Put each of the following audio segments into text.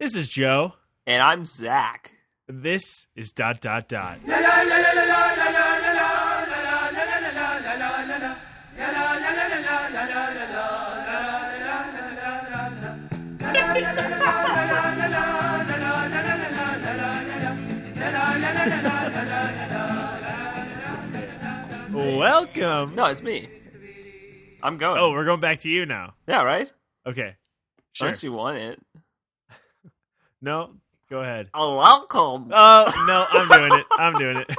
This is Joe. And I'm Zach. This is dot dot dot. Welcome. No, it's me. I'm going. Oh, we're going back to you now. yeah, right? Okay. Sure. Unless you want it. No, go ahead. Oh, welcome. Oh no, I'm doing it. I'm doing it.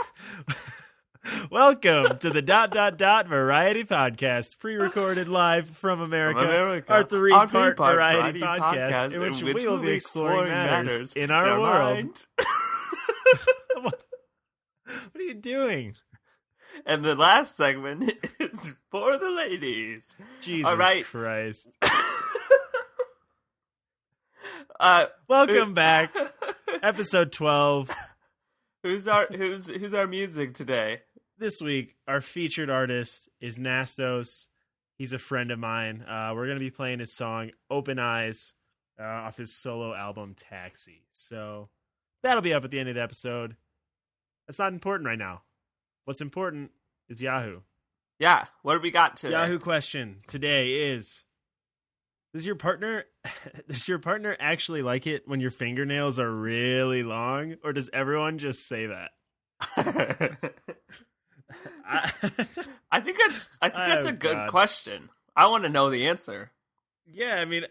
Welcome to the dot dot dot variety podcast, pre-recorded live from America, From America. our three-part variety, variety podcast, podcast in which, in which we will be exploring exploring matters, matters in our Never world. mind. what are you doing? And the last segment is for the ladies. Jesus right. Christ! Uh, Welcome back, episode twelve. who's our who's who's our music today? This week, our featured artist is Nastos. He's a friend of mine. Uh, we're going to be playing his song Open Eyes uh, off his solo album Taxi. So that'll be up at the end of the episode. That's not important right now. What's important is Yahoo. Yeah, what do we got today? Yahoo question today is Does your partner does your partner actually like it when your fingernails are really long or does everyone just say that? I- I think that's I think that's Oh, a good God. question. I want to know the answer. Yeah, I mean,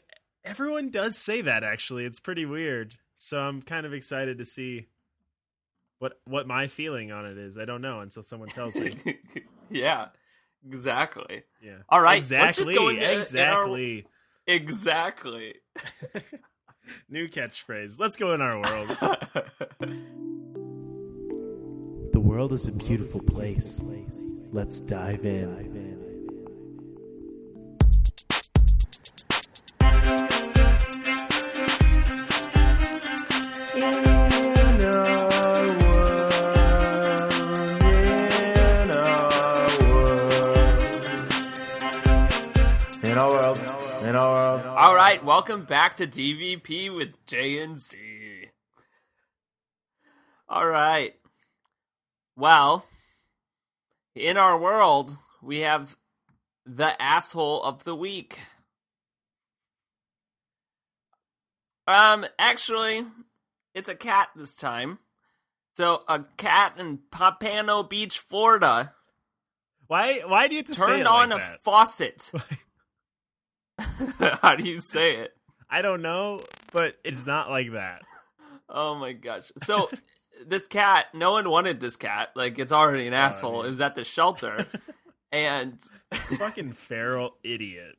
everyone does say that. Actually, it's pretty weird. So I'm kind of excited to see what what my feeling on it is. I don't know until someone tells me. yeah, exactly. Yeah. All right, Exactly. let's just go into- in our- exactly. Exactly. New catchphrase. Let's go in our world. the world is a beautiful place. Let's dive in. In All right, welcome back to DVP with J and JNC. All right. Well, in our world, we have the asshole of the week. Um, actually, it's a cat this time. So, a cat in Pompano Beach, Florida, Why? Why do you have to say turned on like a that? faucet. How do you say it? I don't know, but it's not like that. Oh my gosh. So this cat, no one wanted this cat. Like it's already an oh, asshole. mean- It was at the shelter. and Fucking feral idiot.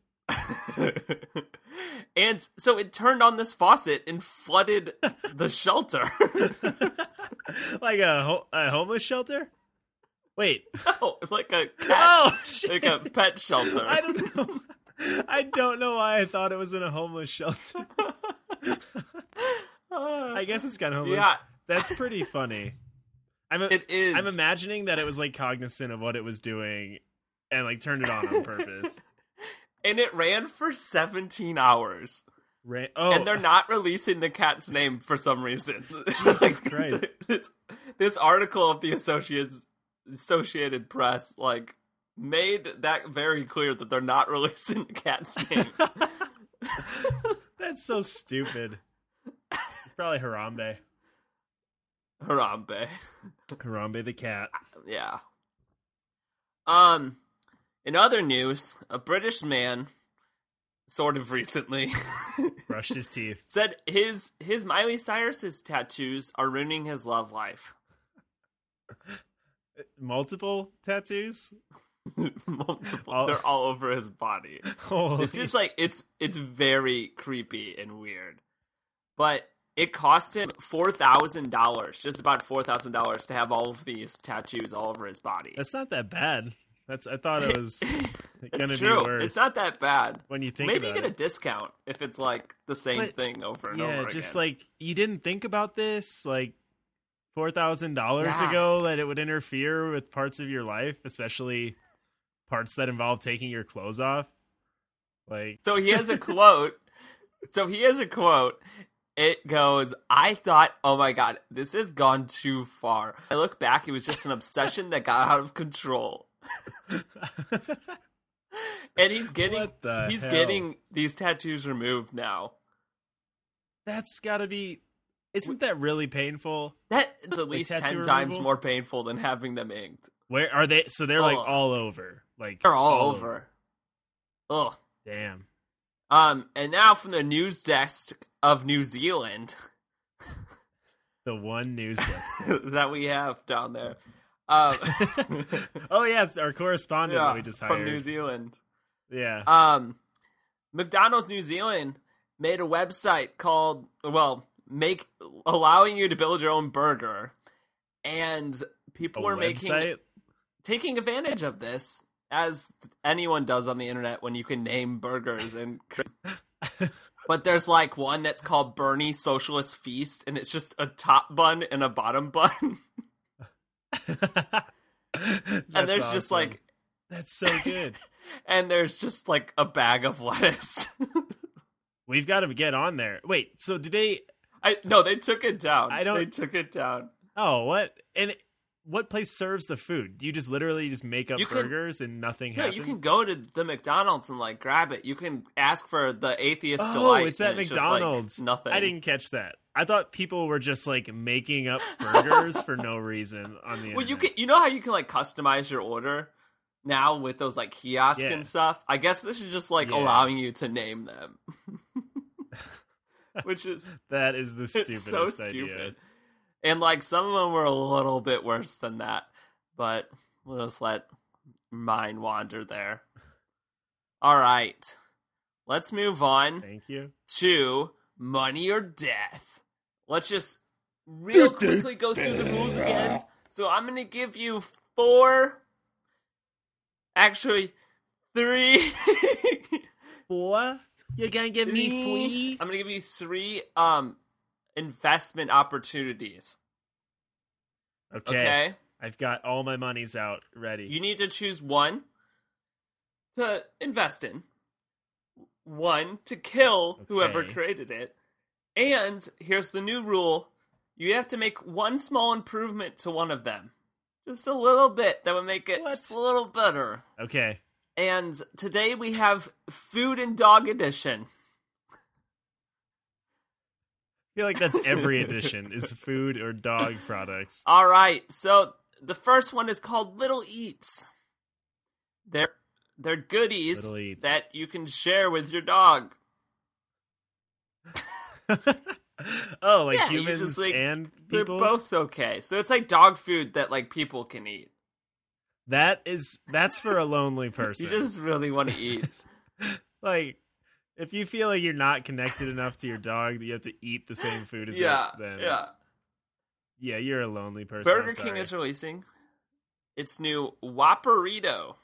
and so it turned on this faucet and flooded the shelter. like a, ho- a homeless shelter? Wait. oh, like a oh, cat Oh shit. like a pet shelter. I don't know. I don't know why I thought it was in a homeless shelter. I guess it's kind of homeless. Yeah, That's pretty funny. I'm a, it is. I'm imagining that it was like cognizant of what it was doing and like turned it on on purpose. and it ran for 17 hours. Ra- oh, and they're not releasing the cat's name for some reason. Jesus Christ. This, this article of the Associated Associated Press like made that very clear that they're not releasing the cat's name. that's so stupid. It's probably Harambe. Harambe. Harambe the cat. Yeah. Um in other news, a British man sort of recently Brushed his teeth. said his his Miley Cyrus's tattoos are ruining his love life. Multiple tattoos? Multiple. All- They're all over his body. Holy This is like it's it's very creepy and weird. But it cost him four thousand dollars, just about four thousand dollars, to have all of these tattoos all over his body. That's not that bad. That's I thought it was gonna it's be true. worse. It's not that bad. when you think Maybe you get a discount if it's like the same But- thing over and yeah, over Yeah, just again. like you didn't think about this like four thousand dollars Yeah. ago that it would interfere with parts of your life, especially parts that involve taking your clothes off. Like So he has a quote. so he has a quote, it goes, I thought, oh my god, this has gone too far. I look back, it was just an obsession that got out of control. And he's getting he's hell? getting these tattoos removed now. That's got to be. Isn't that really painful? That is at least tattoo ten times more painful than having them inked. Where are they? So they're like all over. Like They're all, over. Ugh. Damn. Um, and now from the news desk of New Zealand The one news desk. that we have down there. Um, oh yes, our correspondent yeah, that we just hired. from New Zealand. Yeah. Um, McDonald's New Zealand made a website called well, make allowing you to build your own burger, and a people were making website. taking advantage of this as anyone does on the internet when you can name burgers and but there's like one that's called Bernie Socialist Feast and it's just a top bun and a bottom bun and there's just like that's so good. and there's just like a bag of lettuce We've got to get on there. Wait, so do they? I no they took it down I don't- they took it down Oh, what? And what place serves the food? Do you just literally just make up You can- burgers and nothing no happens? No, you can go to the McDonald's and like grab it you can ask for the atheist Oh, delight it's at and just, like, McDonald's. nothing I didn't catch that. I thought people were just like making up burgers for no reason on the Well, you can. You know how you can like customize your order now with those like kiosks Yeah. and stuff. I guess this is just like Yeah. allowing you to name them, which is That is the it's stupidest so idea. stupid. And like some of them were a little bit worse than that, but we'll just let mine wander there. All right, let's move on Thank you. to money or death. Let's just real quickly go through the rules again. So I'm gonna give you four, actually three. Four? You're gonna give me Three- three? I'm gonna give you three um investment opportunities. Okay. Okay, I've got all my monies out ready. you need to choose one to invest in, one to kill whoever created it, and here's the new rule: you have to make one small improvement to one of them, just a little bit that would make it What? just a little better. okay. And today we have food and dog edition. I feel like that's every edition is food or dog products. All right, so the first one is called Little Eats. They're they're goodies that you can share with your dog. oh, like Yeah, humans just, like, and They're both okay. So it's like dog food that like people can eat. That is that's for a lonely person. You just really want to eat. like if you feel like you're not connected enough to your dog that you have to eat the same food as yeah, it, then yeah. yeah, you're a lonely person. Burger King is releasing its new Whopperito.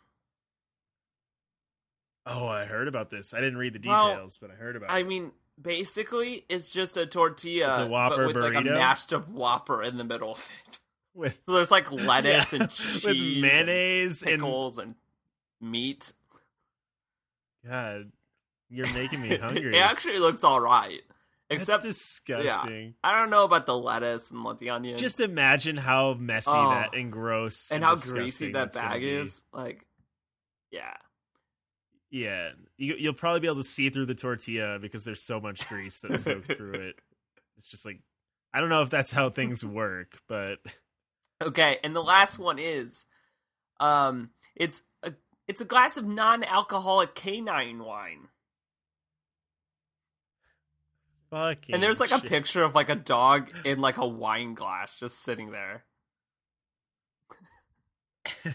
Oh, I heard about this. I didn't read the Well, details, but I heard about it. I it. mean, basically, it's just a tortilla, It's a Whopper with like a burrito? mashed up Whopper in the middle of it. With So there's like lettuce Yeah, and cheese, with mayonnaise and and pickles, and, meat. God, you're making me hungry. it actually looks all right, That's except disgusting. I don't know about the lettuce and the onion, Just imagine how messy Oh. that and gross and how greasy that bag is. Like, yeah, Yeah, you, you'll probably be able to see through the tortilla because there's so much grease that's soaked through it. It's just like I don't know if that's how things work, but Okay, and the last one is, um, it's a it's a glass of non-alcoholic canine wine, fucking. and there's like a picture of like a dog in like a wine glass just sitting there.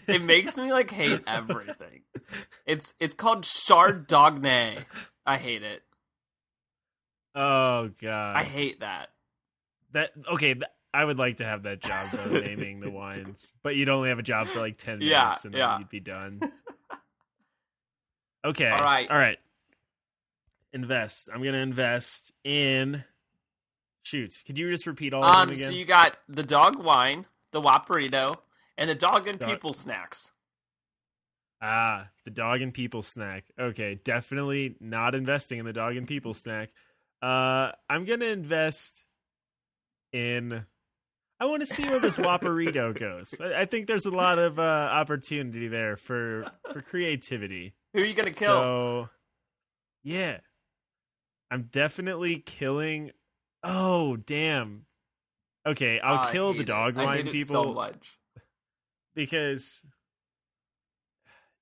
It makes me like hate everything. It's it's called Chardonnay. I hate it. Oh god, I hate that. that. Okay, th- I would like to have that job though, naming the wines, but you'd only have a job for like ten minutes, and yeah. then you'd be done. Okay, All right. all right. Invest. I'm gonna invest in. Shoot, could you just repeat all of Um, them so you got the dog wine, the Whopperito, and the dog and Dog- people snacks. Ah, the dog and people snack. Okay, definitely not investing in the dog and people snack. Uh, I'm gonna invest in. I want to see where this Whopperito goes. I, I think there's a lot of uh, opportunity there for for creativity. Who are you gonna kill? So, yeah, I'm definitely killing. Oh damn. Okay, I'll I kill the it. dog I wine it people so much. because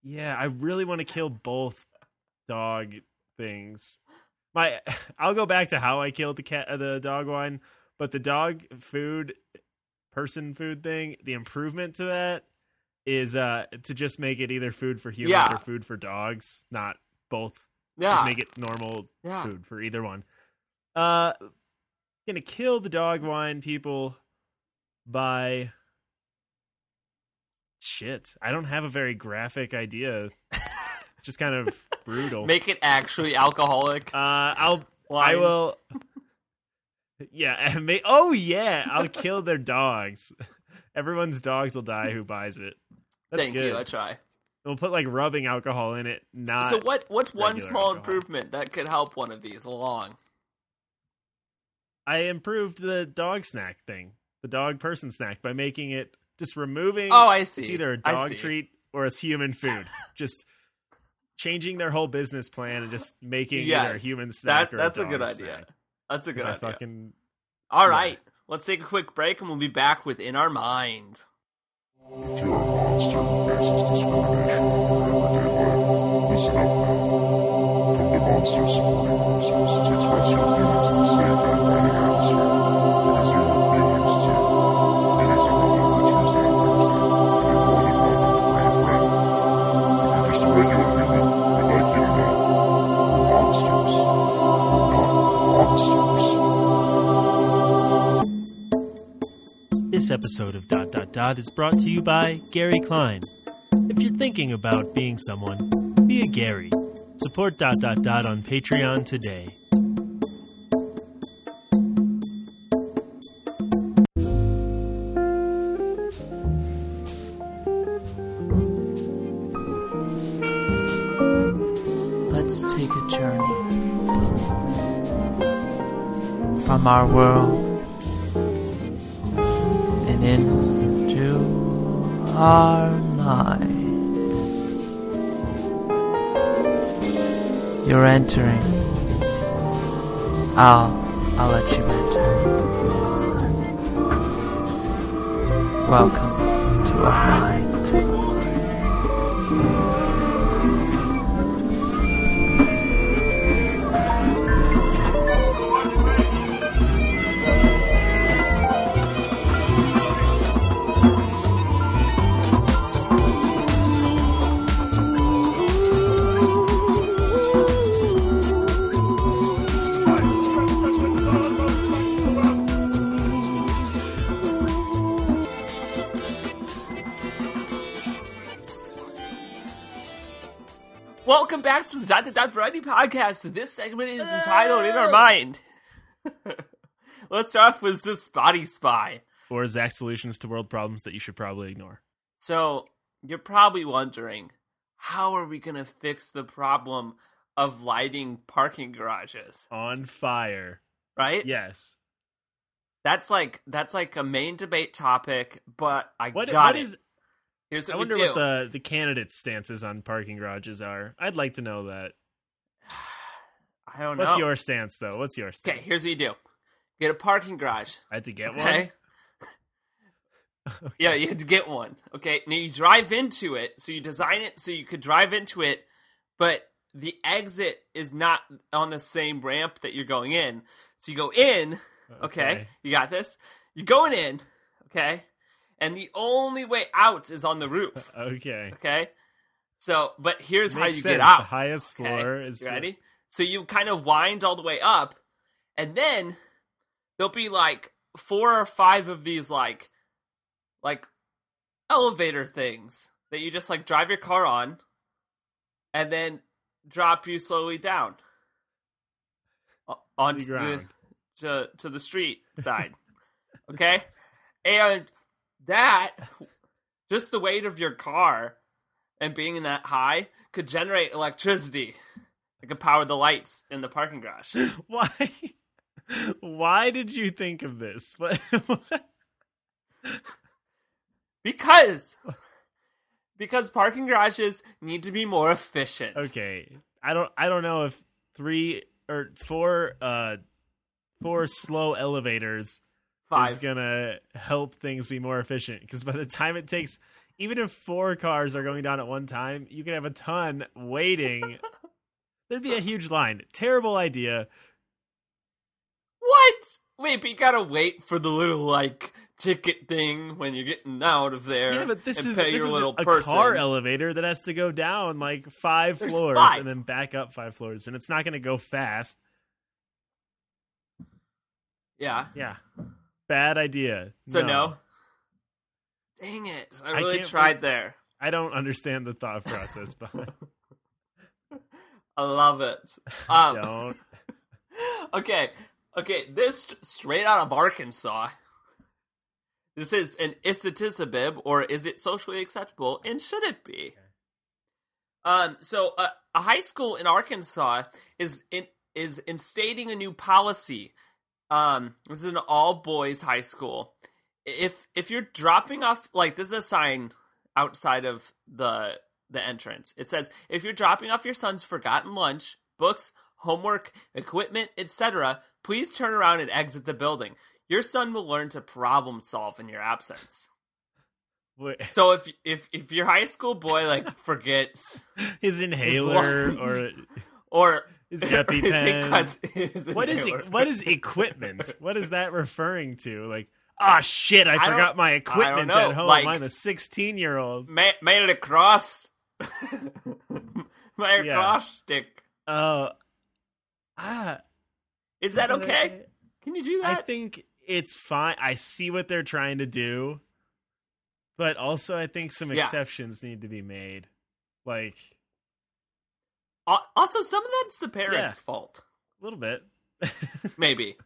yeah, I really want to kill both dog things. My I'll go back to how I killed the cat uh, the dog wine, but the dog food person food thing, the improvement to that is uh to just make it either food for humans Yeah. or food for dogs, not both. Yeah, Just make it normal yeah. food for either one. Uh gonna kill the dog wine people by shit. I don't have a very graphic idea. Just kind of brutal. Make it actually alcoholic. uh I'll I will Yeah, and ma- oh yeah, I'll kill their dogs. Everyone's dogs will die who buys it. That's Thank good. you. I try. We'll put like rubbing alcohol in it, not so what? What's one small alcohol. improvement that could help one of these along? I improved the dog snack thing, the dog person snack, by making it just removing. Oh, I see. it's either a dog treat or it's human food. just changing their whole business plan and just making either a human snack That, that's a, dog good idea. That's a good idea. fucking All yeah. right, let's take a quick break and we'll be back with In Our Mind. If you're a monster who faces discrimination in your everyday life, listen up now. Come to Monster Supporting Monsters to express your feelings in a safe and inviting atmosphere. Because you too. Are Tuesday and you're more than welcome to a friend. If you're just a regular human, you know monsters. We're not monsters. This episode of Dot Dot is brought to you by Gary Klein. If you're thinking about being someone, be a Gary. Support Dot Dot Dot on Patreon today. Let's take a journey from our world and into our mind. You're entering. I'll I'll let you enter. Welcome to our mind. Welcome back to the Dot Dot Dot Variety Podcast. This segment is entitled In Our Mind. Let's start off with the Spotty Spy. Or Zach solutions to world problems that you should probably ignore. So, you're probably wondering, how are we going to fix the problem of lighting parking garages? On fire. Right? Yes. That's like that's like a main debate topic, but I What, got what it. is Here's I wonder what the, the candidates' stances on parking garages are. I'd like to know that. I don't know. What's your stance though? What's your stance? Okay, here's what you do. Get a parking garage. I had to get Okay. one. Yeah, you had to get one. Okay. Now you drive into it, so you design it so you could drive into it, but the exit is not on the same ramp that you're going in. So you go in, uh, okay, you got this. You're going in, okay, and the only way out is on the roof, Okay. okay. So, but here's how you sense. get out. The highest Okay, floor is you ready? So you kind of wind all the way up, and then there'll be like four or five of these like like elevator things that you just like drive your car on, and then drop you slowly down onto The the, to to the street side. okay, and that just the weight of your car and being in that high could generate electricity. I could power the lights in the parking garage. Why? Why did you think of this? What? Because because parking garages need to be more efficient. okay, I don't. I don't know if three or four, uh, four slow elevators is gonna help things be more efficient. Because by the time it takes, even if four cars are going down at one time, you can have a ton waiting. There'd be a huge line. Terrible idea. What? Wait, but you gotta wait for the little like ticket thing when you're getting out of there. Yeah, but this is this your is little a person. car elevator that has to go down like five There's floors five. and then back up five floors, and it's not going to go fast. Yeah. Yeah, bad idea. So no. Dang it! I I really can't tried there. I don't understand the thought process behind. I love it. Um, don't. okay, okay. This straight out of Arkansas. This is an istatisabib, or is it socially acceptable, and should it be? Um. So, uh, a high school in Arkansas is in, is instating a new policy. Um. This is an all boys high school. If if you're dropping off, like this is a sign outside of the the entrance. It says if you're dropping off your son's forgotten lunch, books, homework, equipment, etc., please turn around and exit the building. Your son will learn to problem solve in your absence. Wait, So if if if your high school boy like forgets his inhaler lunch. or or his EpiPen. what is it? What is equipment? What is that referring to? Like, ah, shit! I, I forgot my equipment at home. like- I'm a 16 year old. Ma- made it across my Yeah. cross stick? Oh, ah, Is that okay? Can you do that? I think it's fine. I see what they're trying to do, but also I think some Yeah. exceptions need to be made. Like Uh, also, some of that's the parents' Yeah. fault. a little bit. Maybe.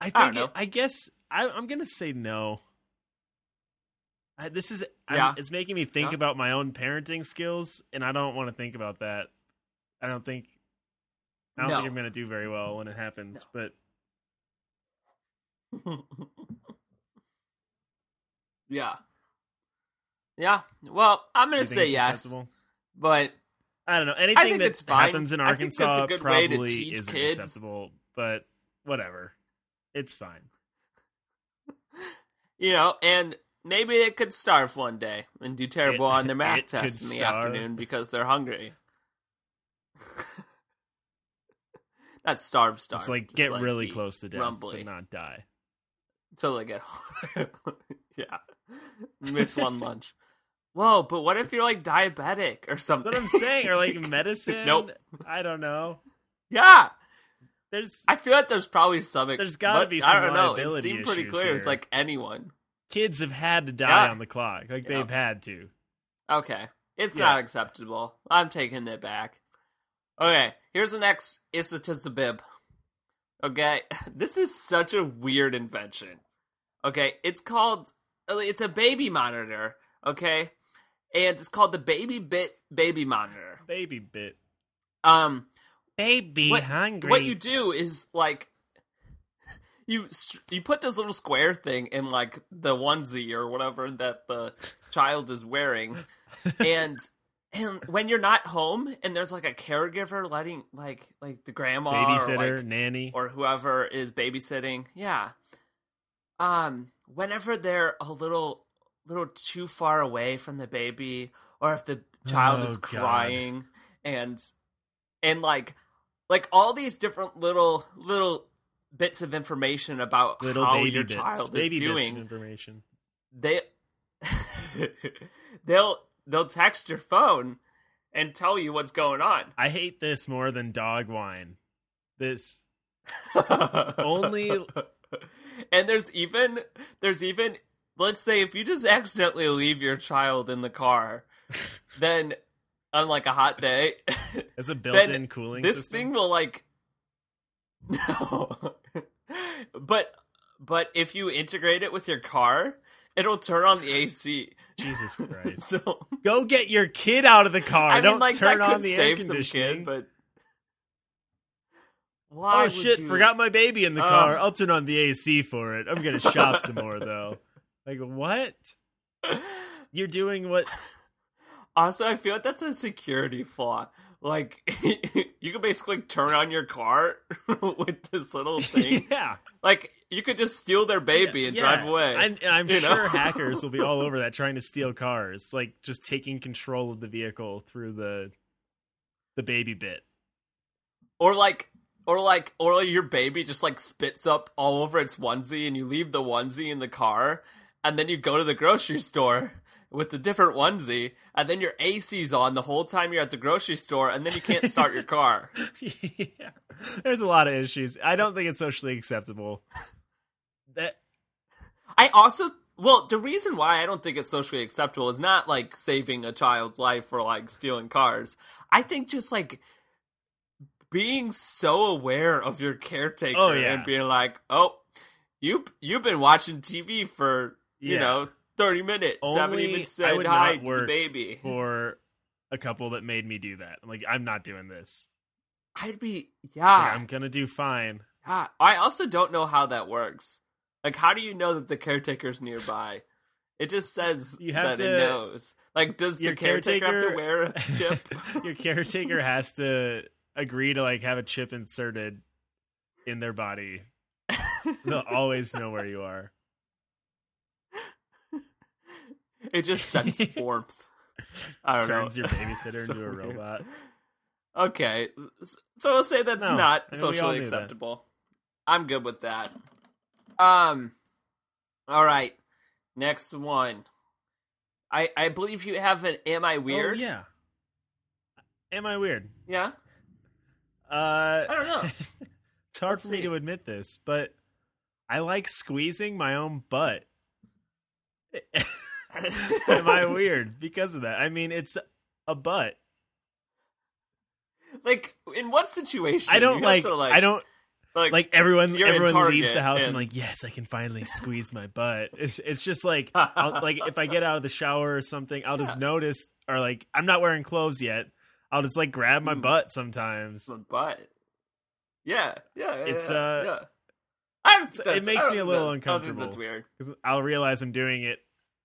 I I think. don't know. it- I guess I, I'm gonna say no. I, this is. Yeah. It's making me think Yeah. about my own parenting skills, and I don't want to think about that. I don't think. I don't No. think I'm gonna do very well when it happens. But yeah. Yeah. Well, I'm gonna say yes, acceptable? but I don't know. Anything that happens in I think that's a Arkansas good way to probably isn't kids. acceptable. But whatever, it's fine. you know, and maybe it could starve one day and do terrible It- on their math test in the starve. afternoon because they're hungry. Not starve, starve. It's like just, get like, really close to death, rumbly but not die. until they get home. yeah, miss one lunch. Whoa, but what if you're like diabetic or something? That's what I'm saying. Or like medicine. Nope. I don't know. yeah, There's I feel like there's probably some. There's gotta but be I don't know. It seemed pretty clear. It's like anyone. kids have had to die Yeah. on the clock. Like Yeah. they've had to. Okay. It's Yeah. not acceptable. I'm taking it back. Okay, here's the next Isatisabib. Okay, this is such a weird invention. Okay, it's called, uh, it's a baby monitor, okay? And it's called the Baby Bit Baby Monitor. Baby bit. Um, Baby what, hungry. what you do is like, you you put this little square thing in like the onesie or whatever that the child is wearing, and and when you're not home and there's like a caregiver letting like like the grandma babysitter, or, like, nanny. or whoever is babysitting, yeah. Um, whenever they're a little little too far away from the baby, or if the child Oh, is God. crying, and and like like all these different little little bits of information about Little how baby your bits. child baby is doing, information. they they'll they'll text your phone and tell you what's going on. I hate this more than dog wine. This Only- and there's even there's even let's say if you just accidentally leave your child in the car then on like a hot day as a built-in then cooling this system. thing will like no but but if you integrate it with your car it'll turn on the AC Jesus Christ. so Go get your kid out of the car. I Don't like turn that could on the air some conditioning. kid but oh, Why oh shit! you- Forgot my baby in the Ugh. car. I'll turn on the AC for it. I'm gonna shop some more though. Like what? You're doing what? Also, I feel like that's a security flaw. Like, you could basically turn on your car with this little thing. yeah, Like, you could just steal their baby and Yeah. drive away. And, and I'm you know? sure hackers will be all over that trying to steal cars, like just taking control of the vehicle through the the baby bit. or like, or like, or your baby just like spits up all over its onesie, and you leave the onesie in the car, and then you go to the grocery store with the different onesie, and then your AC's on the whole time you're at the grocery store, and then you can't start your car. yeah, there's a lot of issues. I don't think it's socially acceptable. That I also well, the reason why I don't think it's socially acceptable is not like saving a child's life or like stealing cars. I think just like being so aware of your caretaker Oh, yeah. and being like, "Oh, you you've been watching TV for, you Yeah. know, 30 minutes, i haven't Only even I said would hi not to the baby." for a couple that made me do that. I'm like, I'm not doing this. I'd be Like, yeah. I'm gonna do fine. yeah. I also don't know how that works. Like how do you know that the caretaker's nearby? It just says You have that it knows. Like, does Your the caretaker, have to wear a chip? Your caretaker has to agree to like have a chip inserted in their body. They'll always know where you are. it just sends warmth. I don't Turns know. your babysitter So into a weird. robot. Okay, so we'll say that's No, not I mean, socially knew that. acceptable. I'm good with that. Um, all right, next one. I I believe you have an "Am I Weird"? Oh, yeah. Am I weird? Yeah? Uh, I don't know. it's hard Let's for me to admit this, but I like squeezing my own butt. Am I weird because of that? I mean, it's a butt. like in what situation? I don't like, to, like. I don't like. like everyone. Everyone leaves the house. and- like, yes, I can finally squeeze my butt. It's it's just like, I'll, like if I get out of the shower or something, I'll just notice, or like I'm not wearing clothes yet. I'll just like grab my Mm. butt sometimes. the butt. Yeah, yeah, yeah. It's, yeah, uh, yeah. It makes me a little that's- I think That's uncomfortable. weird. I'll realize I'm doing it.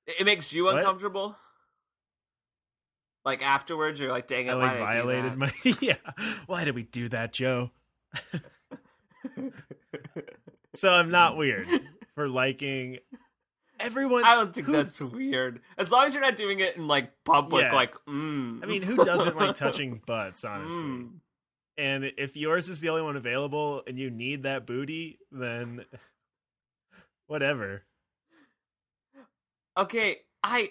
It it makes you What? uncomfortable. Like afterwards, you're like, "Dang it, I like did I do violated that?" my yeah. Why did we do that, Joe? so I'm not weird for liking everyone. I don't think who- that's weird. As long as you're not doing it in like public, Yeah. like, mm. I mean, who doesn't like touching butts? Honestly, Mm. and if yours is the only one available and you need that booty, then whatever. Okay, I.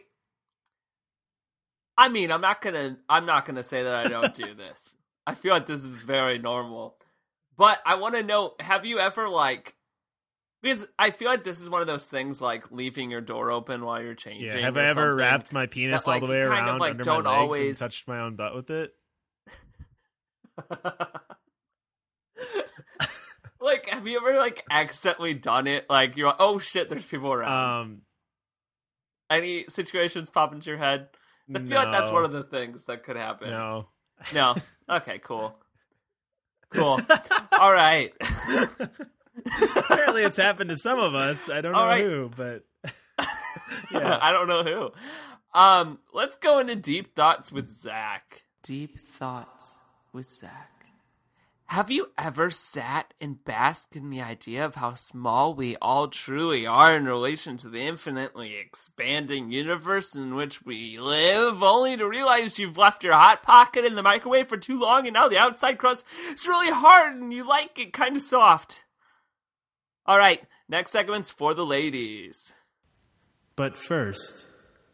I mean, I'm not gonna. I'm not gonna say that I don't do this. I feel like this is very normal, but I want to know: Have you ever like? Because I feel like this is one of those things like leaving your door open while you're changing. Yeah. Have I ever wrapped my penis that, all the way kind of, around like, under don't my legs always- and touched my own butt with it? like, have you ever like accidentally done it? Like, you're like, oh shit, there's people around. Um, Any situations pop into your head? I feel like that's one of the things that could happen. no. No. Okay, cool. Cool. All right. Apparently, it's happened to some of us. I don't know All right. who, but yeah. I don't know who. Um, let's go into deep thoughts with Zach. Deep thoughts with Zach. Have you ever sat and basked in the idea of how small we all truly are in relation to the infinitely expanding universe in which we live, only to realize you've left your hot pocket in the microwave for too long and now the outside crust is really hard and you like it kind of soft? All right, next segment's for the ladies. But first,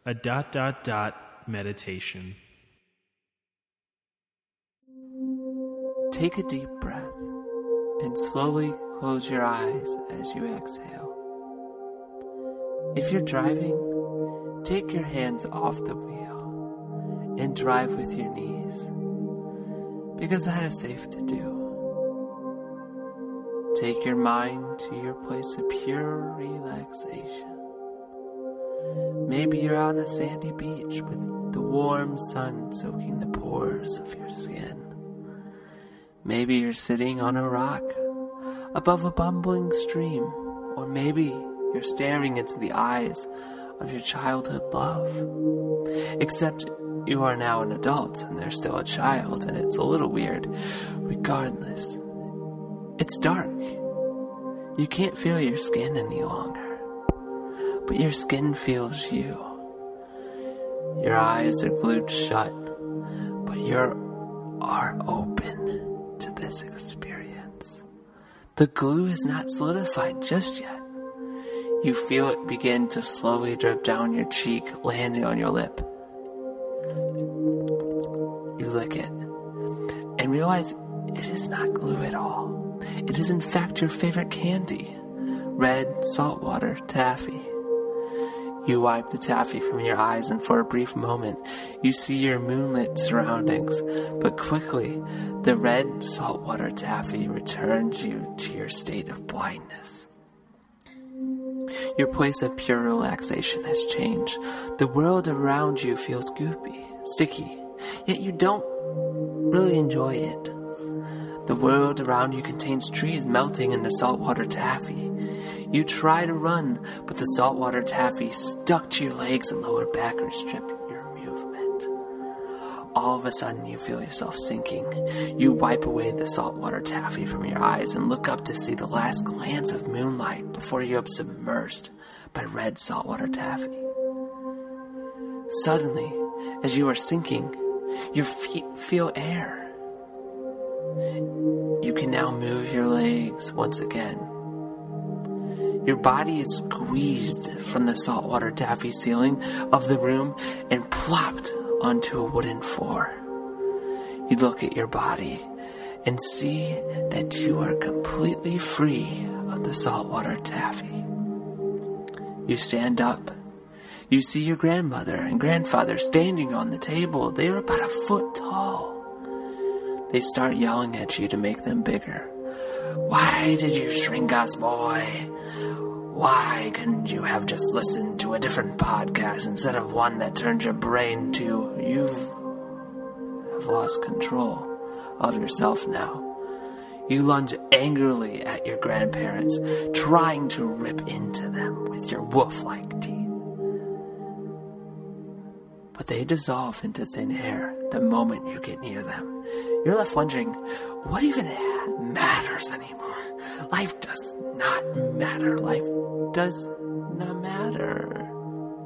a dot dot dot meditation. Take a deep breath and slowly close your eyes as you exhale. If you're driving, take your hands off the wheel and drive with your knees because that is safe to do. Take your mind to your place of pure relaxation. Maybe you're on a sandy beach with the warm sun soaking the pores of your skin. Maybe you're sitting on a rock above a bumbling stream, or maybe you're staring into the eyes of your childhood love. Except you are now an adult and they're still a child, and it's a little weird. Regardless, it's dark. You can't feel your skin any longer, but your skin feels you. Your eyes are glued shut, but you are open to this experience. The glue is not solidified just yet. You feel it begin to slowly drip down your cheek, landing on your lip. You lick it and realize it is not glue at all. It is, in fact, your favorite candy red saltwater taffy. You wipe the taffy from your eyes, and for a brief moment, you see your moonlit surroundings. But quickly, the red saltwater taffy returns you to your state of blindness. Your place of pure relaxation has changed. The world around you feels goopy, sticky, yet you don't really enjoy it. The world around you contains trees melting into saltwater taffy. You try to run, but the saltwater taffy stuck to your legs and lower back restrict your movement. All of a sudden, you feel yourself sinking. You wipe away the saltwater taffy from your eyes and look up to see the last glance of moonlight before you are submerged by red saltwater taffy. Suddenly, as you are sinking, your feet feel air. You can now move your legs once again. Your body is squeezed from the saltwater taffy ceiling of the room and plopped onto a wooden floor. You look at your body and see that you are completely free of the saltwater taffy. You stand up. You see your grandmother and grandfather standing on the table. They are about a foot tall. They start yelling at you to make them bigger. Why did you shrink us, boy? Why couldn't you have just listened to a different podcast instead of one that turns your brain to you have lost control of yourself now? You lunge angrily at your grandparents, trying to rip into them with your wolf like teeth. But they dissolve into thin air the moment you get near them. You're left wondering, what even matters anymore? Life does not matter. Life does not matter.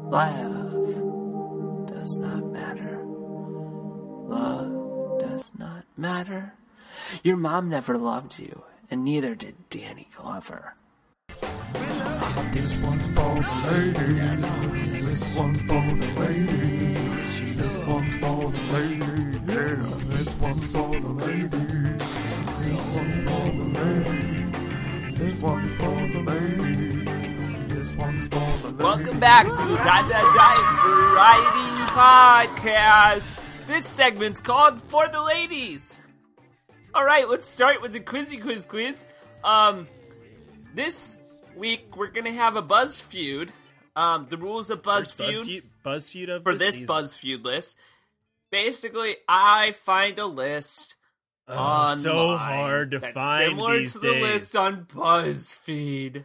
Love does not matter. Love does not matter. Your mom never loved you, and neither did Danny Glover. This one's for the ladies. This one's for the ladies. This one's for the ladies. Yeah, this one's for the ladies. This one's for the ladies. This one's for the ladies. This one's for the ladies. Welcome back to the Time That Died Variety Podcast. This segment's called For the Ladies. All right, let's start with the quizzy quiz quiz. Um, this week we're gonna have a Buzz feud. Um, the rules of Buzz First feud BuzzFeud, BuzzFeud of for this season. Buzz feud list. Basically, I find a list Ugh, online so hard to find similar these to the days. list on BuzzFeed.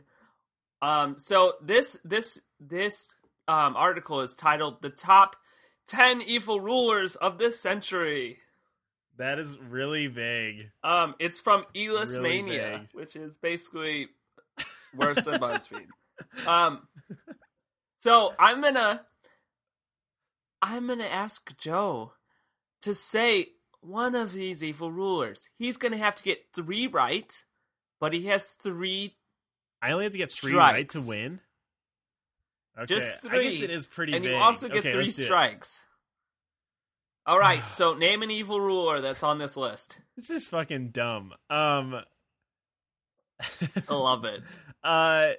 Um, so this this this um, article is titled "The Top Ten Evil Rulers of This Century." that is really vague. Um, it's from Elis Really Mania, vague. which is basically worse than BuzzFeed. Um, so I'm gonna I'm gonna ask Joe to say one of these evil rulers. He's gonna have to get three right, but he has three. I only have to get three right to win. Okay, Just I guess three, it is pretty and vague. you also get Okay, three let's do it. strikes. All right, so name an evil ruler that's on this list. This is fucking dumb. Um, I love it. uh,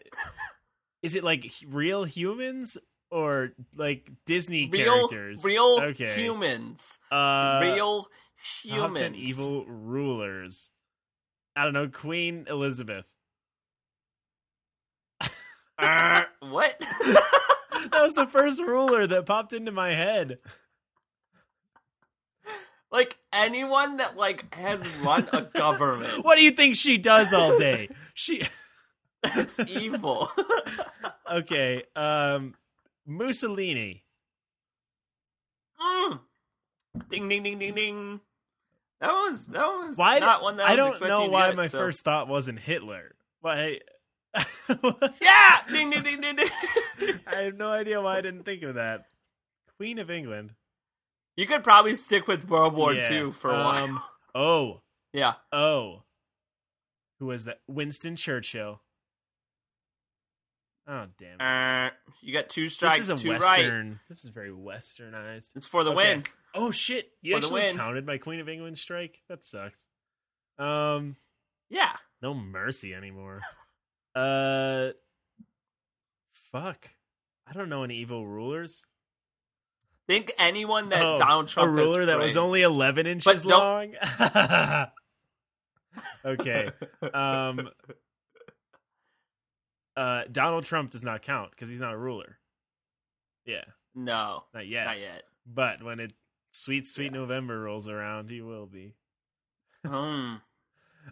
is it like real humans or like Disney Real, characters? real okay. humans. Uh, real top humans. 10 evil rulers. I don't know, Queen Elizabeth. Uh, what? That was the first ruler that popped into my head. Like anyone that like has run a government, What do you think she does all day? She that's evil. okay. Um, Mussolini. Mm. Ding ding ding ding ding. That was that was Why? not one that I, I don't know why get, my so- first thought wasn't Hitler. Why? Yeah, ding ding ding ding ding. I have no idea why I didn't think of that. Queen of England. you could probably stick with World War Yeah, II for um, Oh, yeah. oh. Who was that? Winston Churchill. Oh damn! it. Uh, you got two strikes, This is a two right. western. This is very westernized. It's for the Okay. win. Oh shit! You For the actually win. counted my Queen of England strike. That sucks. Um, Yeah. no mercy anymore. Uh, fuck. I don't know any evil rulers. Think anyone that Oh, Donald Trump a ruler that was only 11 inches long. okay. Um. Uh, Donald Trump does not count because he's not a ruler. Yeah, no, not yet. not yet. But when it sweet sweet November rolls around, he will be. Hmm.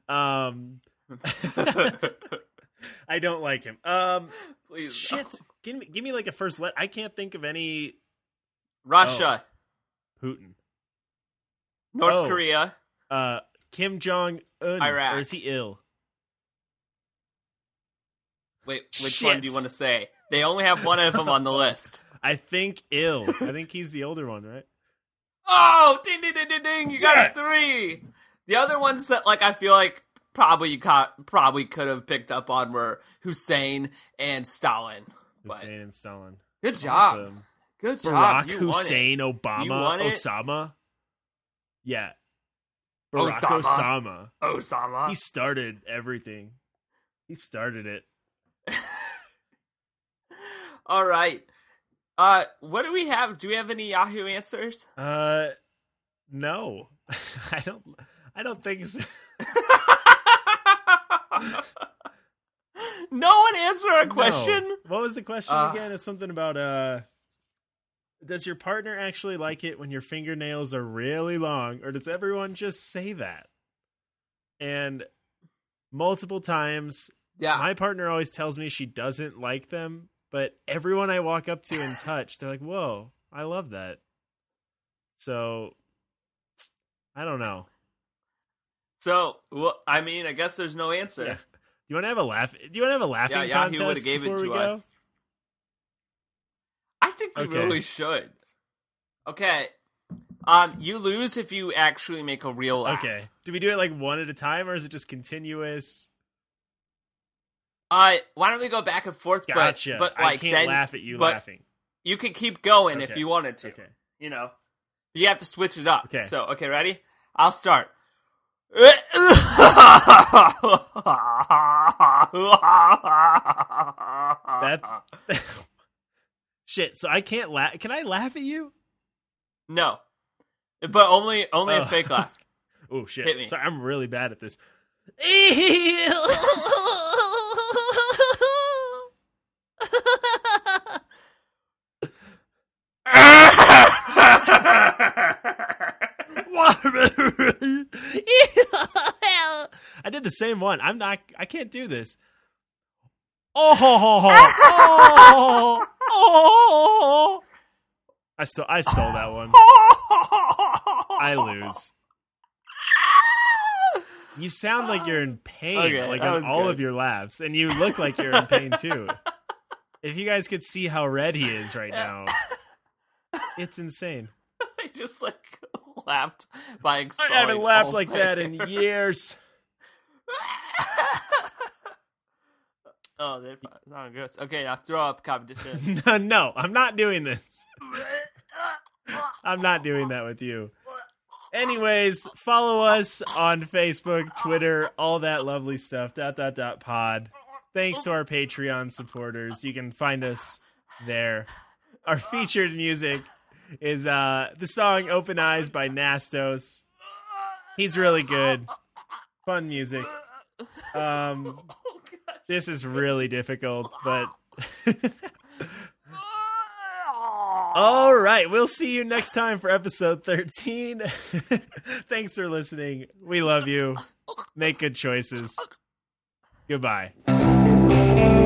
Um, I don't like him. Um, Please, shit. no. Give me, give me like a first let. I can't think of any Russia, Putin. North Oh. Korea. Uh, Kim Jong Un. Iraq. Or is he Il? Wait, which Shit. one do you want to say? They only have one of them on the list. I think Il. I think he's the older one, right? Oh, ding ding ding ding ding! You got Yes. three. The other ones that like I feel like probably you caught, probably could have picked up on were Hussein and Stalin. But Hussein and Stalin. good job, Awesome. good job. Barack You won it. Hussein Obama You won it. Osama. Yeah. Barack Osama. Osama. Osama. He started everything. He started it. All right. Uh, what do we have? Do we have any Yahoo answers? Uh no. I don't I don't think so. no one answer a question. No. What was the question Uh, again? It's something about uh does your partner actually like it when your fingernails are really long or does everyone just say that? And multiple times Yeah. my partner always tells me she doesn't like them, but everyone I walk up to and touch, they're like, "Whoa, I love that." So I don't know. so, well, I mean, I guess there's no answer. Yeah. Do you want to have a laugh? Do you want to have a laughing Yeah, Yahoo contest would have gave it to we go? us. I think we Okay. really should. Okay. Um, you lose if you actually make a real laugh. Okay. Do we do it like one at a time, or is it just continuous? Uh, why don't we go back and forth? but- Gotcha. But, I like can't then laugh at you but laughing. you could keep going if you wanted to. Okay. You know, you have to switch it up. Okay. So, okay, ready? I'll start. That shit. So I can't laugh. Can I laugh at you? no, but only only Oh. a fake laugh. Oh shit. Hit me. So I'm really bad at this. I did the same one. I'm not. I can't do this. Oh, oh, oh. I stole. I stole that one. I lose. You sound like you're in pain, Okay, like on all good. of your laughs, and you look like you're in pain too. If you guys could see how red he is right now, it's insane. I just like laughed by I haven't laughed like that in years. oh, that's not good. Okay, now throw up competition. no, no, I'm not doing this. I'm not doing that with you. Anyways, follow us on Facebook, Twitter, all that lovely stuff. Dot dot dot pod. Thanks to our Patreon supporters. You can find us there. Our featured music is uh the song Open Eyes by Nastos. He's really good. Fun music. Um this is really difficult, but All right. We'll see you next time for episode 13. Thanks for listening. We love you. Make good choices. Goodbye. This is